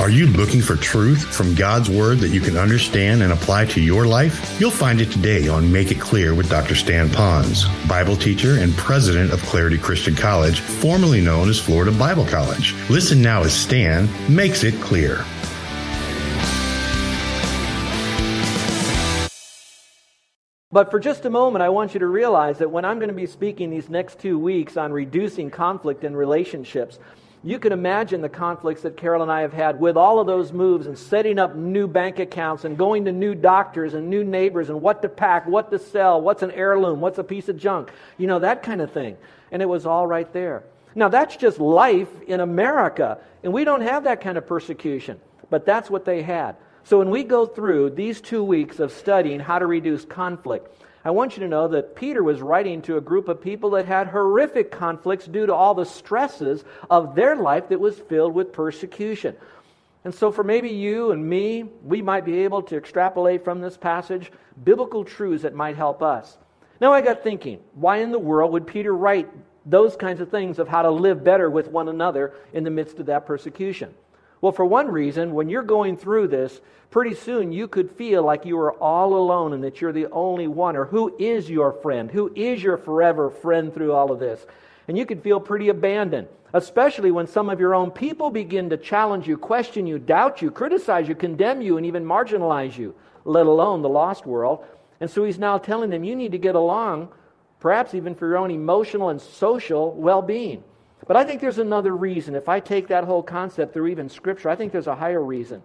Are you looking for truth from God's Word that you can understand and apply to your life? You'll find it today on Make It Clear with Dr. Stan Ponz, Bible teacher and president of Clarity Christian College, formerly known as Florida Bible College. Listen now as Stan makes it clear. But for just a moment, I want you to realize that when I'm going to be speaking these next two weeks on reducing conflict in relationships, you can imagine the conflicts that Carol and I have had with all of those moves and setting up new bank accounts and going to new doctors and new neighbors and what to pack, what to sell, what's an heirloom, what's a piece of junk, you know, that kind of thing. And it was all right there. Now, that's just life in America, and we don't have that kind of persecution, but that's what they had. So when we go through these two weeks of studying how to reduce conflict, I want you to know that Peter was writing to a group of people that had horrific conflicts due to all the stresses of their life that was filled with persecution. And so, for maybe you and me, we might be able to extrapolate from this passage biblical truths that might help us. Now, I got thinking, why in the world would Peter write those kinds of things of how to live better with one another in the midst of that persecution? Well, for one reason, when you're going through this, pretty soon you could feel like you are all alone and that you're the only one, or who is your friend? Who is your forever friend through all of this? And you could feel pretty abandoned, especially when some of your own people begin to challenge you, question you, doubt you, criticize you, condemn you, and even marginalize you, let alone the lost world. And so he's now telling them you need to get along, perhaps even for your own emotional and social well being. But I think there's another reason. If I take that whole concept through even Scripture, I think there's a higher reason.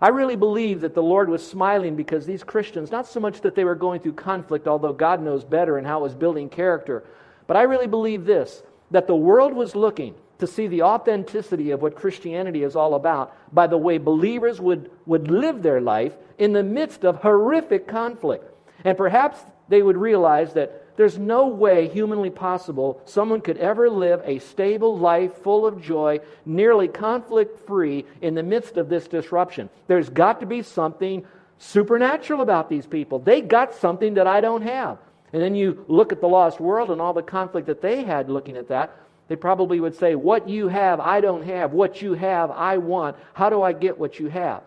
I really believe that the Lord was smiling because these Christians, not so much that they were going through conflict, although God knows better and how it was building character, but I really believe this that the world was looking to see the authenticity of what Christianity is all about by the way believers would, would live their life in the midst of horrific conflict. And perhaps they would realize that there's no way humanly possible someone could ever live a stable life full of joy, nearly conflict free in the midst of this disruption. There's got to be something supernatural about these people. They got something that I don't have. And then you look at the lost world and all the conflict that they had looking at that. They probably would say, What you have, I don't have. What you have, I want. How do I get what you have?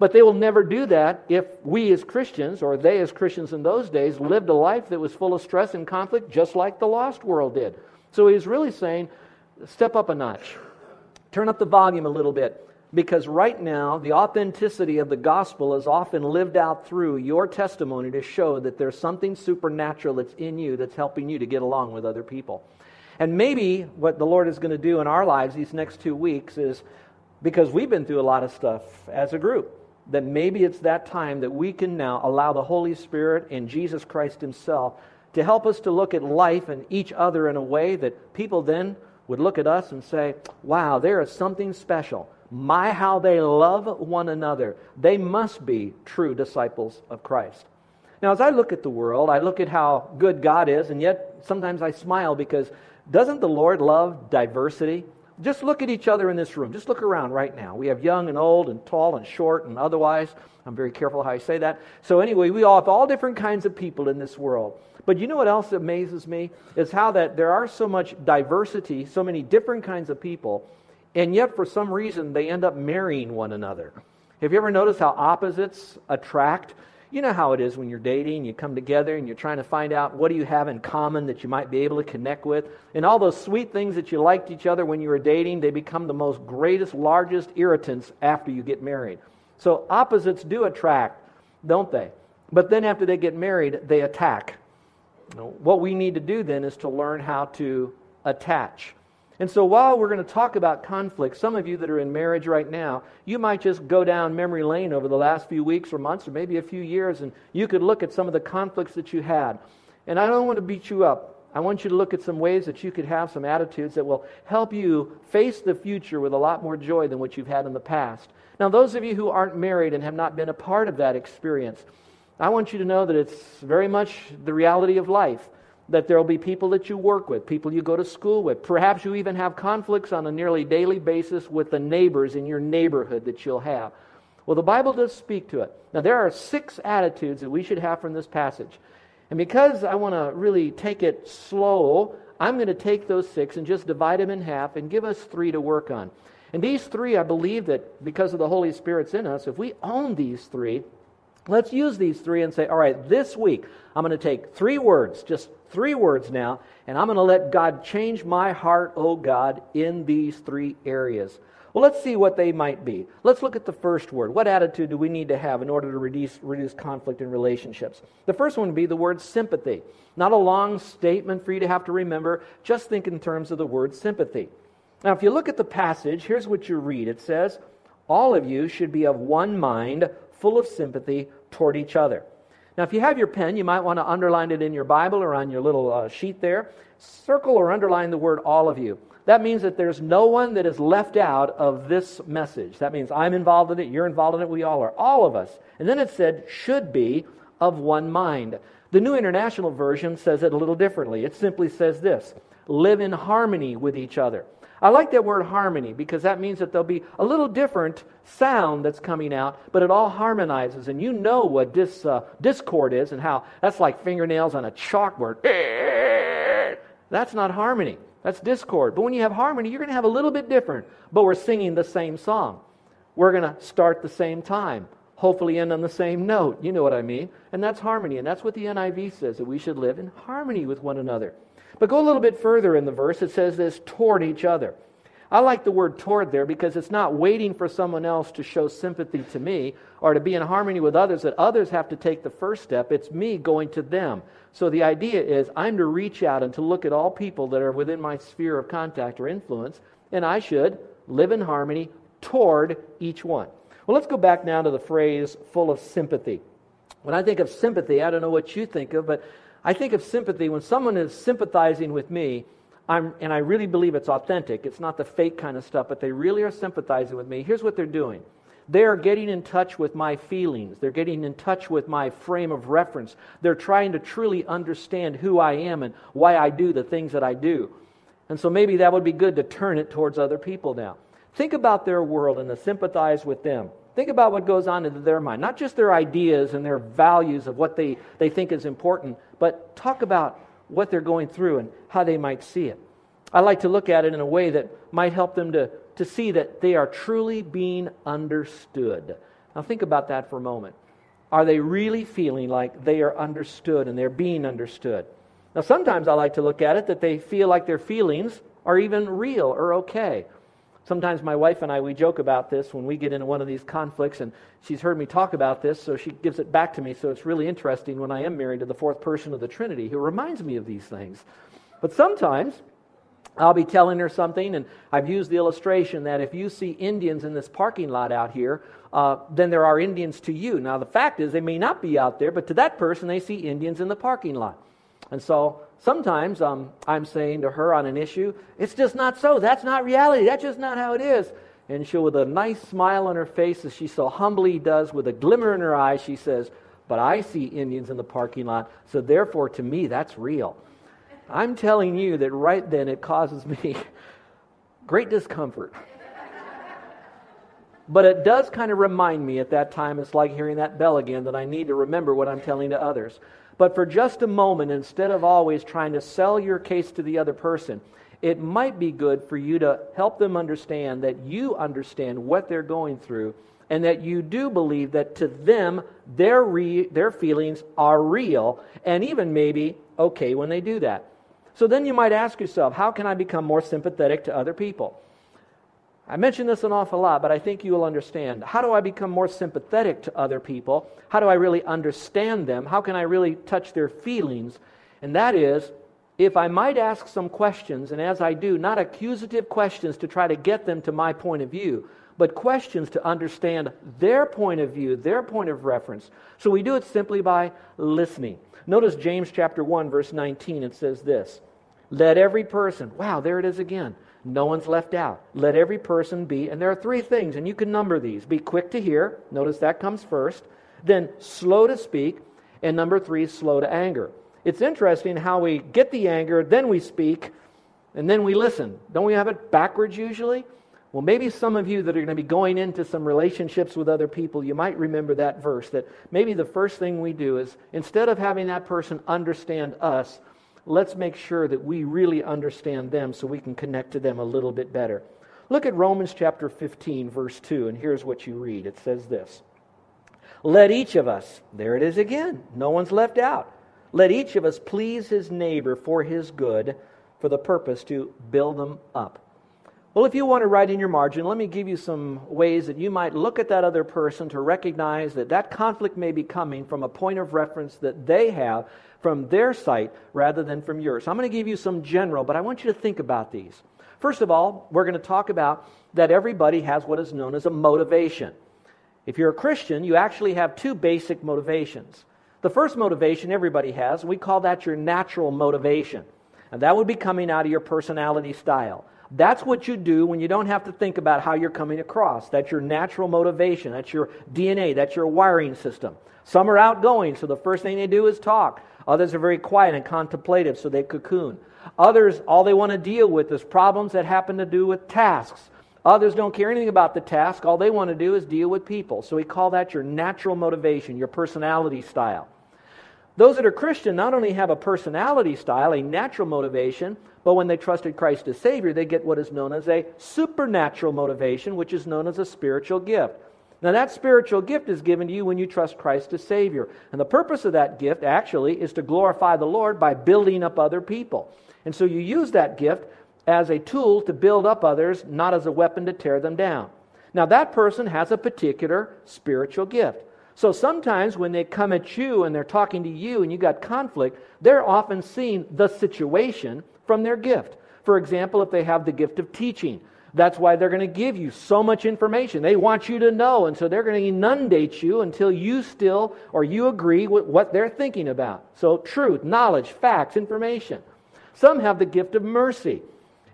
But they will never do that if we as Christians, or they as Christians in those days, lived a life that was full of stress and conflict, just like the lost world did. So he's really saying, step up a notch, turn up the volume a little bit. Because right now, the authenticity of the gospel is often lived out through your testimony to show that there's something supernatural that's in you that's helping you to get along with other people. And maybe what the Lord is going to do in our lives these next two weeks is because we've been through a lot of stuff as a group that maybe it's that time that we can now allow the Holy Spirit and Jesus Christ Himself to help us to look at life and each other in a way that people then would look at us and say, wow, there is something special. My, how they love one another. They must be true disciples of Christ. Now, as I look at the world, I look at how good God is, and yet sometimes I smile because doesn't the Lord love diversity? Just look at each other in this room. Just look around right now. We have young and old and tall and short and otherwise. I'm very careful how I say that. So, anyway, we all have all different kinds of people in this world. But you know what else amazes me? Is how that there are so much diversity, so many different kinds of people, and yet for some reason they end up marrying one another. Have you ever noticed how opposites attract? You know how it is when you're dating, you come together and you're trying to find out what do you have in common that you might be able to connect with. And all those sweet things that you liked each other when you were dating, they become the most greatest, largest irritants after you get married. So opposites do attract, don't they? But then after they get married, they attack. What we need to do then is to learn how to attach. And so while we're going to talk about conflict, some of you that are in marriage right now, you might just go down memory lane over the last few weeks or months or maybe a few years and you could look at some of the conflicts that you had. And I don't want to beat you up. I want you to look at some ways that you could have some attitudes that will help you face the future with a lot more joy than what you've had in the past. Now, those of you who aren't married and have not been a part of that experience, I want you to know that it's very much the reality of life that there will be people that you work with, people you go to school with. Perhaps you even have conflicts on a nearly daily basis with the neighbors in your neighborhood that you'll have. Well, the Bible does speak to it. Now, there are six attitudes that we should have from this passage. And because I want to really take it slow, I'm going to take those six and just divide them in half and give us three to work on. And these three, I believe that because of the Holy Spirit's in us, if we own these three, let's use these three and say, all right, this week I'm going to take three words, just three words now, and I'm going to let God change my heart, oh God, in these three areas. Well, let's see what they might be. Let's look at the first word. What attitude do we need to have in order to reduce, reduce conflict in relationships? The first one would be the word sympathy. Not a long statement for you to have to remember. Just think in terms of the word sympathy. Now, if you look at the passage, here's what you read it says, All of you should be of one mind, full of sympathy toward each other. Now, if you have your pen, you might want to underline it in your Bible or on your little uh, sheet there. Circle or underline the word all of you. That means that there's no one that is left out of this message. That means I'm involved in it, you're involved in it, we all are. All of us. And then it said, should be of one mind. The New International Version says it a little differently. It simply says this live in harmony with each other. I like that word harmony because that means that there'll be a little different sound that's coming out, but it all harmonizes. And you know what dis, uh, discord is and how that's like fingernails on a chalkboard. That's not harmony. That's discord. But when you have harmony, you're going to have a little bit different, but we're singing the same song. We're going to start the same time, hopefully end on the same note. You know what I mean? And that's harmony. And that's what the NIV says that we should live in harmony with one another. But go a little bit further in the verse. It says this toward each other. I like the word toward there because it's not waiting for someone else to show sympathy to me or to be in harmony with others, that others have to take the first step. It's me going to them. So the idea is I'm to reach out and to look at all people that are within my sphere of contact or influence, and I should live in harmony toward each one. Well, let's go back now to the phrase full of sympathy. When I think of sympathy, I don't know what you think of, but I think of sympathy when someone is sympathizing with me, I'm, and I really believe it's authentic. It's not the fake kind of stuff, but they really are sympathizing with me. Here's what they're doing they're getting in touch with my feelings. They're getting in touch with my frame of reference. They're trying to truly understand who I am and why I do the things that I do. And so maybe that would be good to turn it towards other people now. Think about their world and to sympathize with them. Think about what goes on in their mind, not just their ideas and their values of what they, they think is important, but talk about what they're going through and how they might see it. I like to look at it in a way that might help them to to see that they are truly being understood. Now, think about that for a moment. Are they really feeling like they are understood and they're being understood? Now, sometimes I like to look at it that they feel like their feelings are even real or okay. Sometimes my wife and I, we joke about this when we get into one of these conflicts, and she's heard me talk about this, so she gives it back to me. So it's really interesting when I am married to the fourth person of the Trinity who reminds me of these things. But sometimes I'll be telling her something, and I've used the illustration that if you see Indians in this parking lot out here, uh, then there are Indians to you. Now, the fact is, they may not be out there, but to that person, they see Indians in the parking lot. And so sometimes um, I'm saying to her on an issue, it's just not so. That's not reality. That's just not how it is. And she'll, with a nice smile on her face, as she so humbly does, with a glimmer in her eye, she says, But I see Indians in the parking lot, so therefore to me, that's real. I'm telling you that right then it causes me great discomfort. But it does kind of remind me at that time, it's like hearing that bell again, that I need to remember what I'm telling to others. But for just a moment, instead of always trying to sell your case to the other person, it might be good for you to help them understand that you understand what they're going through and that you do believe that to them, their, re- their feelings are real and even maybe okay when they do that. So then you might ask yourself, how can I become more sympathetic to other people? I mention this an awful lot, but I think you will understand. How do I become more sympathetic to other people? How do I really understand them? How can I really touch their feelings? And that is, if I might ask some questions, and as I do, not accusative questions to try to get them to my point of view, but questions to understand their point of view, their point of reference. So we do it simply by listening. Notice James chapter 1 verse 19 it says this. Let every person, wow, there it is again. No one's left out. Let every person be, and there are three things, and you can number these be quick to hear, notice that comes first, then slow to speak, and number three, slow to anger. It's interesting how we get the anger, then we speak, and then we listen. Don't we have it backwards usually? Well, maybe some of you that are going to be going into some relationships with other people, you might remember that verse that maybe the first thing we do is instead of having that person understand us, let's make sure that we really understand them so we can connect to them a little bit better. Look at Romans chapter 15, verse 2, and here's what you read. It says this Let each of us, there it is again, no one's left out. Let each of us please his neighbor for his good, for the purpose to build them up. Well, if you want to write in your margin, let me give you some ways that you might look at that other person to recognize that that conflict may be coming from a point of reference that they have from their sight rather than from yours. So I'm going to give you some general, but I want you to think about these. First of all, we're going to talk about that everybody has what is known as a motivation. If you're a Christian, you actually have two basic motivations. The first motivation everybody has, we call that your natural motivation. And that would be coming out of your personality style. That's what you do when you don't have to think about how you're coming across. That's your natural motivation. That's your DNA. That's your wiring system. Some are outgoing, so the first thing they do is talk. Others are very quiet and contemplative, so they cocoon. Others, all they want to deal with is problems that happen to do with tasks. Others don't care anything about the task. All they want to do is deal with people. So we call that your natural motivation, your personality style. Those that are Christian not only have a personality style, a natural motivation, but when they trusted Christ as Savior, they get what is known as a supernatural motivation, which is known as a spiritual gift. Now, that spiritual gift is given to you when you trust Christ as Savior. And the purpose of that gift, actually, is to glorify the Lord by building up other people. And so you use that gift as a tool to build up others, not as a weapon to tear them down. Now, that person has a particular spiritual gift. So sometimes when they come at you and they're talking to you and you got conflict, they're often seeing the situation from their gift. For example, if they have the gift of teaching, that's why they're going to give you so much information. They want you to know, and so they're going to inundate you until you still or you agree with what they're thinking about. So, truth, knowledge, facts, information. Some have the gift of mercy.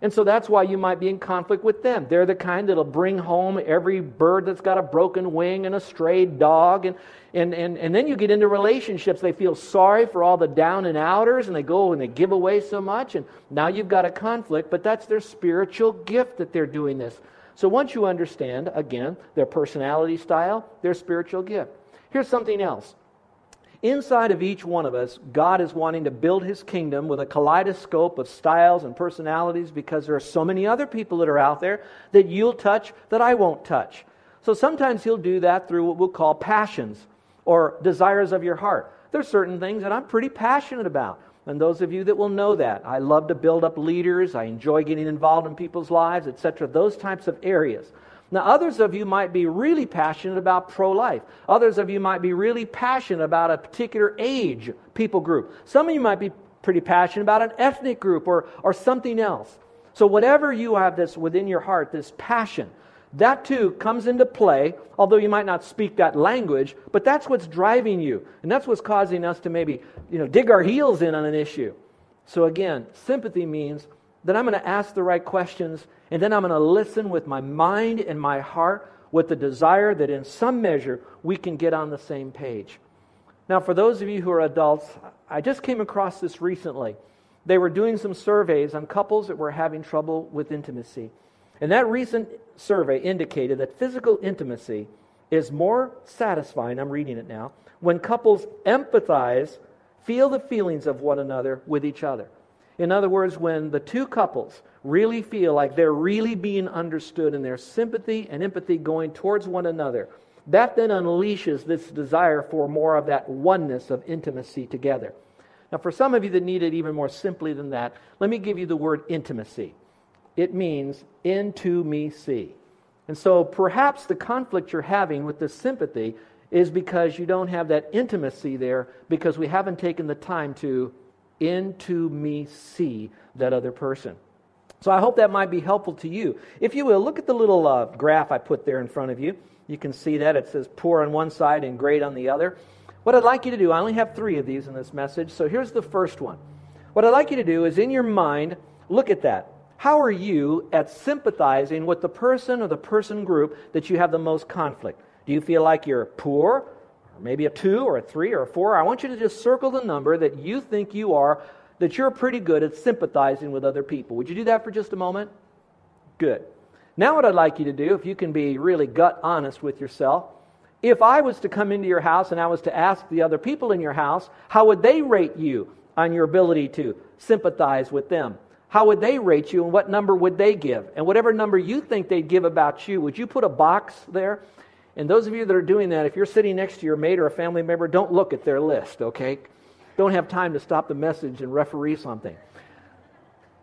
And so that's why you might be in conflict with them. They're the kind that'll bring home every bird that's got a broken wing and a strayed dog. And, and, and, and then you get into relationships. They feel sorry for all the down and outers and they go and they give away so much. And now you've got a conflict, but that's their spiritual gift that they're doing this. So once you understand, again, their personality style, their spiritual gift. Here's something else Inside of each one of us, God is wanting to build his kingdom with a kaleidoscope of styles and personalities because there are so many other people that are out there that you'll touch that I won't touch. So sometimes he'll do that through what we'll call passions or desires of your heart. There's certain things that I'm pretty passionate about. And those of you that will know that, I love to build up leaders, I enjoy getting involved in people's lives, etc. Those types of areas. Now, others of you might be really passionate about pro life. Others of you might be really passionate about a particular age people group. Some of you might be pretty passionate about an ethnic group or, or something else. So, whatever you have this within your heart, this passion, that too comes into play, although you might not speak that language, but that's what's driving you. And that's what's causing us to maybe you know, dig our heels in on an issue. So, again, sympathy means that I'm going to ask the right questions and then I'm going to listen with my mind and my heart with the desire that in some measure we can get on the same page. Now, for those of you who are adults, I just came across this recently. They were doing some surveys on couples that were having trouble with intimacy. And that recent survey indicated that physical intimacy is more satisfying, I'm reading it now, when couples empathize, feel the feelings of one another with each other. In other words, when the two couples really feel like they're really being understood and their sympathy and empathy going towards one another, that then unleashes this desire for more of that oneness of intimacy together. Now, for some of you that need it even more simply than that, let me give you the word intimacy. It means into me see. And so perhaps the conflict you're having with this sympathy is because you don't have that intimacy there because we haven't taken the time to into me see that other person. So I hope that might be helpful to you. If you will, look at the little uh, graph I put there in front of you. You can see that it says poor on one side and great on the other. What I'd like you to do, I only have three of these in this message, so here's the first one. What I'd like you to do is in your mind, look at that. How are you at sympathizing with the person or the person group that you have the most conflict? Do you feel like you're poor or maybe a two or a three or a four. I want you to just circle the number that you think you are, that you're pretty good at sympathizing with other people. Would you do that for just a moment? Good. Now, what I'd like you to do, if you can be really gut honest with yourself, if I was to come into your house and I was to ask the other people in your house, how would they rate you on your ability to sympathize with them? how would they rate you and what number would they give? And whatever number you think they'd give about you, would you put a box there? And those of you that are doing that, if you're sitting next to your mate or a family member, don't look at their list, okay? Don't have time to stop the message and referee something.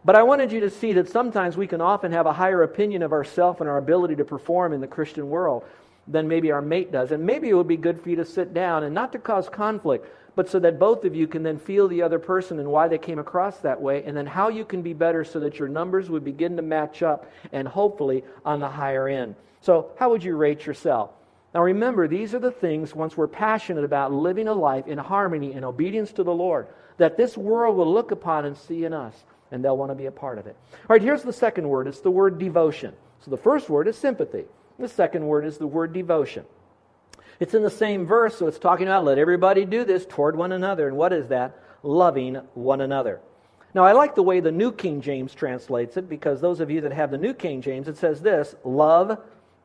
But I wanted you to see that sometimes we can often have a higher opinion of ourselves and our ability to perform in the Christian world than maybe our mate does. And maybe it would be good for you to sit down and not to cause conflict, but so that both of you can then feel the other person and why they came across that way, and then how you can be better so that your numbers would begin to match up and hopefully on the higher end. So, how would you rate yourself? Now, remember, these are the things, once we're passionate about living a life in harmony and obedience to the Lord, that this world will look upon and see in us, and they'll want to be a part of it. All right, here's the second word it's the word devotion. So, the first word is sympathy, the second word is the word devotion. It's in the same verse, so it's talking about let everybody do this toward one another. And what is that? Loving one another. Now, I like the way the New King James translates it because those of you that have the New King James, it says this love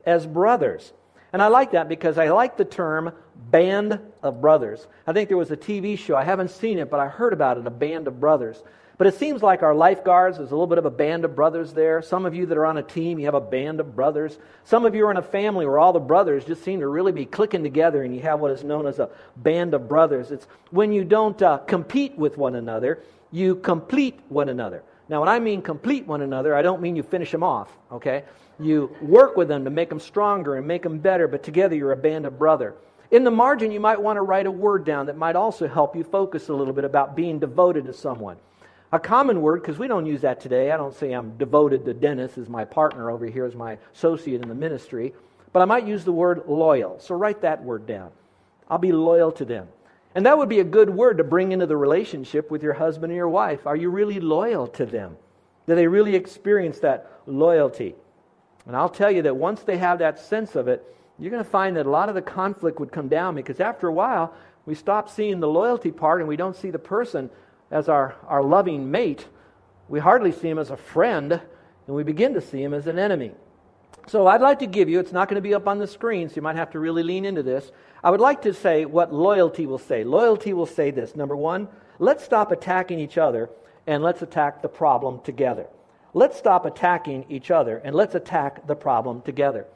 as brothers. And I like that because I like the term band of brothers. I think there was a TV show, I haven't seen it, but I heard about it, a band of brothers. But it seems like our lifeguards, there's a little bit of a band of brothers there. Some of you that are on a team, you have a band of brothers. Some of you are in a family where all the brothers just seem to really be clicking together and you have what is known as a band of brothers. It's when you don't uh, compete with one another, you complete one another. Now, when I mean complete one another, I don't mean you finish them off, okay? You work with them to make them stronger and make them better, but together you're a band of brother. In the margin, you might want to write a word down that might also help you focus a little bit about being devoted to someone. A common word, because we don't use that today. I don't say I'm devoted to Dennis as my partner over here, as my associate in the ministry, but I might use the word loyal. So write that word down. I'll be loyal to them. And that would be a good word to bring into the relationship with your husband and your wife. Are you really loyal to them? Do they really experience that loyalty? And I'll tell you that once they have that sense of it, you're going to find that a lot of the conflict would come down because after a while, we stop seeing the loyalty part and we don't see the person as our, our loving mate, we hardly see him as a friend, and we begin to see him as an enemy. So I'd like to give you, it's not going to be up on the screen, so you might have to really lean into this. I would like to say what loyalty will say. Loyalty will say this number one, let's stop attacking each other and let's attack the problem together. Let's stop attacking each other and let's attack the problem together.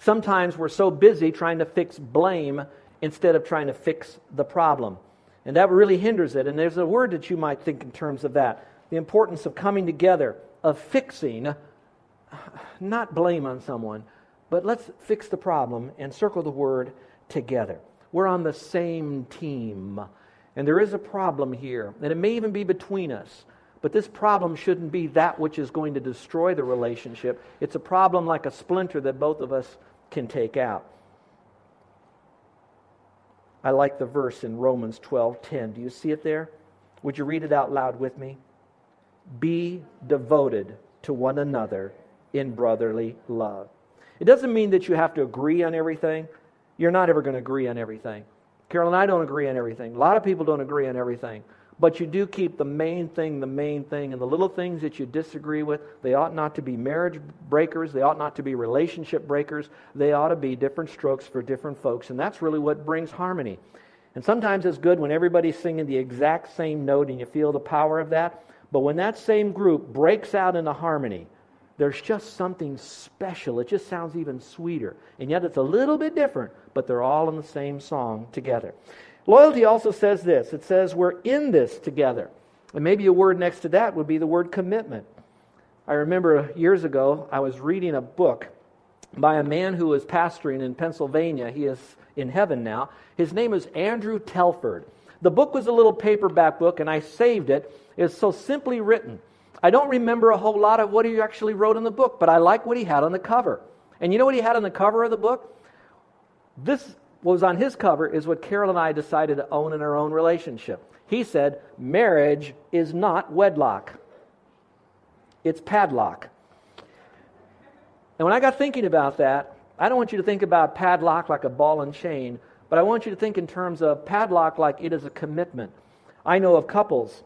Sometimes we're so busy trying to fix blame instead of trying to fix the problem. And that really hinders it. And there's a word that you might think in terms of that the importance of coming together, of fixing, not blame on someone, but let's fix the problem and circle the word together. We're on the same team. And there is a problem here, and it may even be between us. But this problem shouldn't be that which is going to destroy the relationship. It's a problem like a splinter that both of us can take out. I like the verse in Romans 12:10. Do you see it there? Would you read it out loud with me? Be devoted to one another in brotherly love. It doesn't mean that you have to agree on everything. You're not ever going to agree on everything. Carol and I don't agree on everything. A lot of people don't agree on everything. But you do keep the main thing the main thing, and the little things that you disagree with, they ought not to be marriage breakers. They ought not to be relationship breakers. They ought to be different strokes for different folks, and that's really what brings harmony. And sometimes it's good when everybody's singing the exact same note and you feel the power of that. But when that same group breaks out into harmony, there's just something special. It just sounds even sweeter. And yet it's a little bit different, but they're all in the same song together. Loyalty also says this it says we're in this together. And maybe a word next to that would be the word commitment. I remember years ago, I was reading a book by a man who was pastoring in Pennsylvania. He is in heaven now. His name is Andrew Telford. The book was a little paperback book, and I saved it. It's so simply written. I don't remember a whole lot of what he actually wrote in the book, but I like what he had on the cover. And you know what he had on the cover of the book? This was on his cover is what Carol and I decided to own in our own relationship. He said, Marriage is not wedlock, it's padlock. And when I got thinking about that, I don't want you to think about padlock like a ball and chain, but I want you to think in terms of padlock like it is a commitment. I know of couples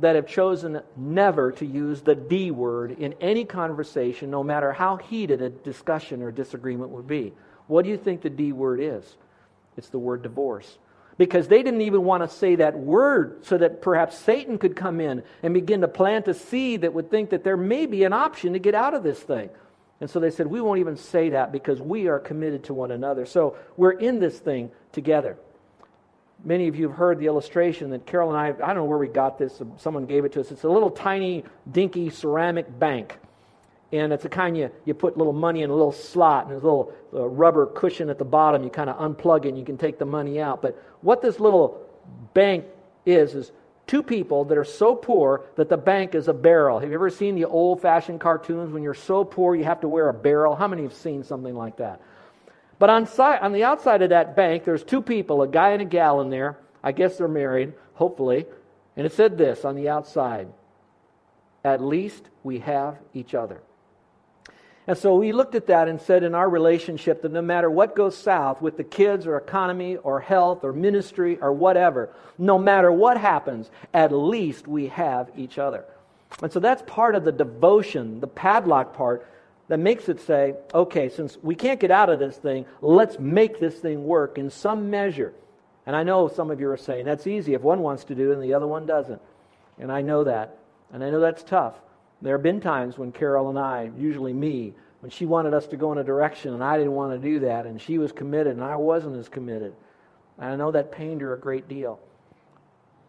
that have chosen never to use the D word in any conversation, no matter how heated a discussion or disagreement would be. What do you think the D word is? It's the word divorce. because they didn't even want to say that word so that perhaps Satan could come in and begin to plant a seed that would think that there may be an option to get out of this thing. And so they said, We won't even say that because we are committed to one another. So we're in this thing together. Many of you have heard the illustration that Carol and I, I don't know where we got this, someone gave it to us. It's a little tiny, dinky ceramic bank. And it's a kind you, you put little money in a little slot and there's a little uh, rubber cushion at the bottom. You kind of unplug it and you can take the money out. But what this little bank is, is two people that are so poor that the bank is a barrel. Have you ever seen the old fashioned cartoons when you're so poor you have to wear a barrel? How many have seen something like that? But on, side, on the outside of that bank, there's two people, a guy and a gal in there. I guess they're married, hopefully. And it said this on the outside At least we have each other. And so we looked at that and said in our relationship that no matter what goes south with the kids or economy or health or ministry or whatever, no matter what happens, at least we have each other. And so that's part of the devotion, the padlock part, that makes it say, okay, since we can't get out of this thing, let's make this thing work in some measure. And I know some of you are saying that's easy if one wants to do it and the other one doesn't. And I know that. And I know that's tough. There have been times when Carol and I, usually me, when she wanted us to go in a direction and I didn't want to do that, and she was committed and I wasn't as committed. And I know that pained her a great deal.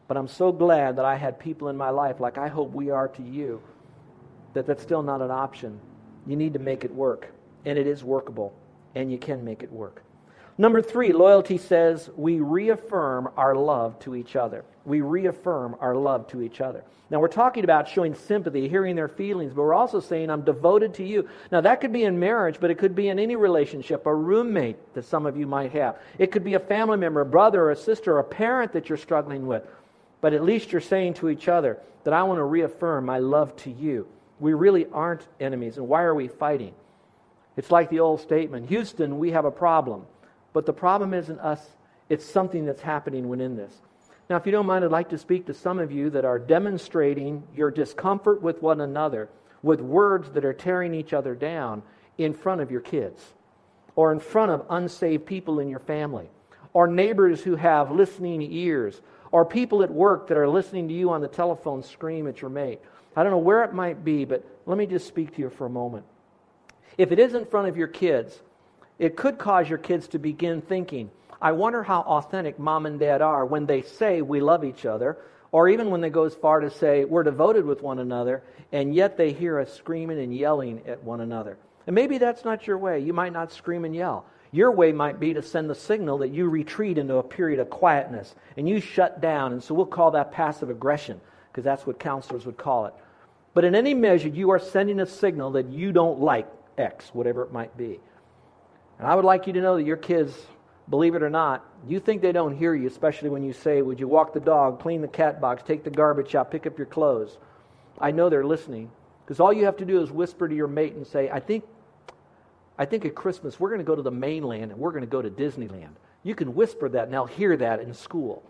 But I'm so glad that I had people in my life, like I hope we are to you, that that's still not an option. You need to make it work. And it is workable. And you can make it work. Number three, loyalty says we reaffirm our love to each other. We reaffirm our love to each other. Now, we're talking about showing sympathy, hearing their feelings, but we're also saying, I'm devoted to you. Now, that could be in marriage, but it could be in any relationship, a roommate that some of you might have. It could be a family member, a brother, or a sister, or a parent that you're struggling with. But at least you're saying to each other that I want to reaffirm my love to you. We really aren't enemies, and why are we fighting? It's like the old statement Houston, we have a problem. But the problem isn't us, it's something that's happening within this. Now, if you don't mind, I'd like to speak to some of you that are demonstrating your discomfort with one another with words that are tearing each other down in front of your kids or in front of unsaved people in your family or neighbors who have listening ears or people at work that are listening to you on the telephone scream at your mate. I don't know where it might be, but let me just speak to you for a moment. If it is in front of your kids, it could cause your kids to begin thinking, I wonder how authentic mom and dad are when they say we love each other, or even when they go as far to say we're devoted with one another, and yet they hear us screaming and yelling at one another. And maybe that's not your way. You might not scream and yell. Your way might be to send the signal that you retreat into a period of quietness and you shut down. And so we'll call that passive aggression because that's what counselors would call it. But in any measure, you are sending a signal that you don't like X, whatever it might be. And I would like you to know that your kids, believe it or not, you think they don't hear you, especially when you say, Would you walk the dog, clean the cat box, take the garbage out, pick up your clothes? I know they're listening. Because all you have to do is whisper to your mate and say, I think, I think at Christmas we're going to go to the mainland and we're going to go to Disneyland. You can whisper that and they'll hear that in school.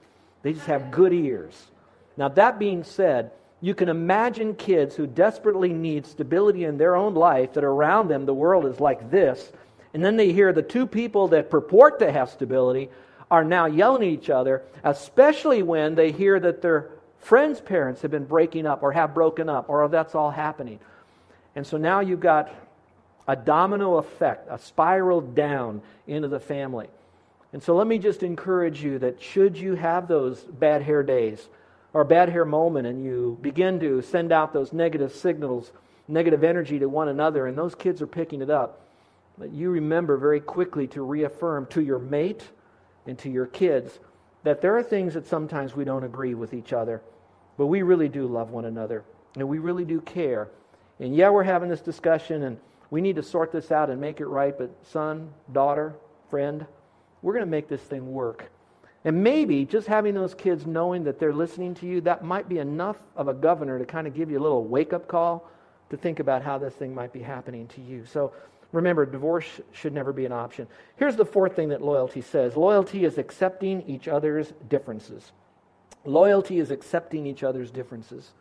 They just have good ears. Now, that being said, you can imagine kids who desperately need stability in their own life, that around them the world is like this, and then they hear the two people that purport to have stability are now yelling at each other, especially when they hear that their friends' parents have been breaking up or have broken up or that's all happening. And so now you've got a domino effect, a spiral down into the family. And so let me just encourage you that should you have those bad hair days or a bad hair moment and you begin to send out those negative signals, negative energy to one another, and those kids are picking it up, that you remember very quickly to reaffirm to your mate and to your kids that there are things that sometimes we don't agree with each other, but we really do love one another and we really do care. And yeah, we're having this discussion and we need to sort this out and make it right, but son, daughter, friend, we're going to make this thing work. And maybe just having those kids knowing that they're listening to you, that might be enough of a governor to kind of give you a little wake up call to think about how this thing might be happening to you. So Remember, divorce should never be an option. Here's the fourth thing that loyalty says loyalty is accepting each other's differences. Loyalty is accepting each other's differences.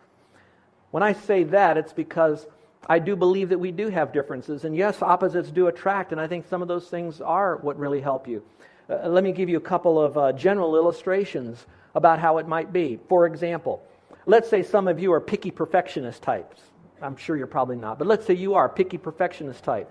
When I say that, it's because I do believe that we do have differences. And yes, opposites do attract, and I think some of those things are what really help you. Uh, let me give you a couple of uh, general illustrations about how it might be. For example, let's say some of you are picky perfectionist types. I'm sure you're probably not, but let's say you are picky perfectionist type.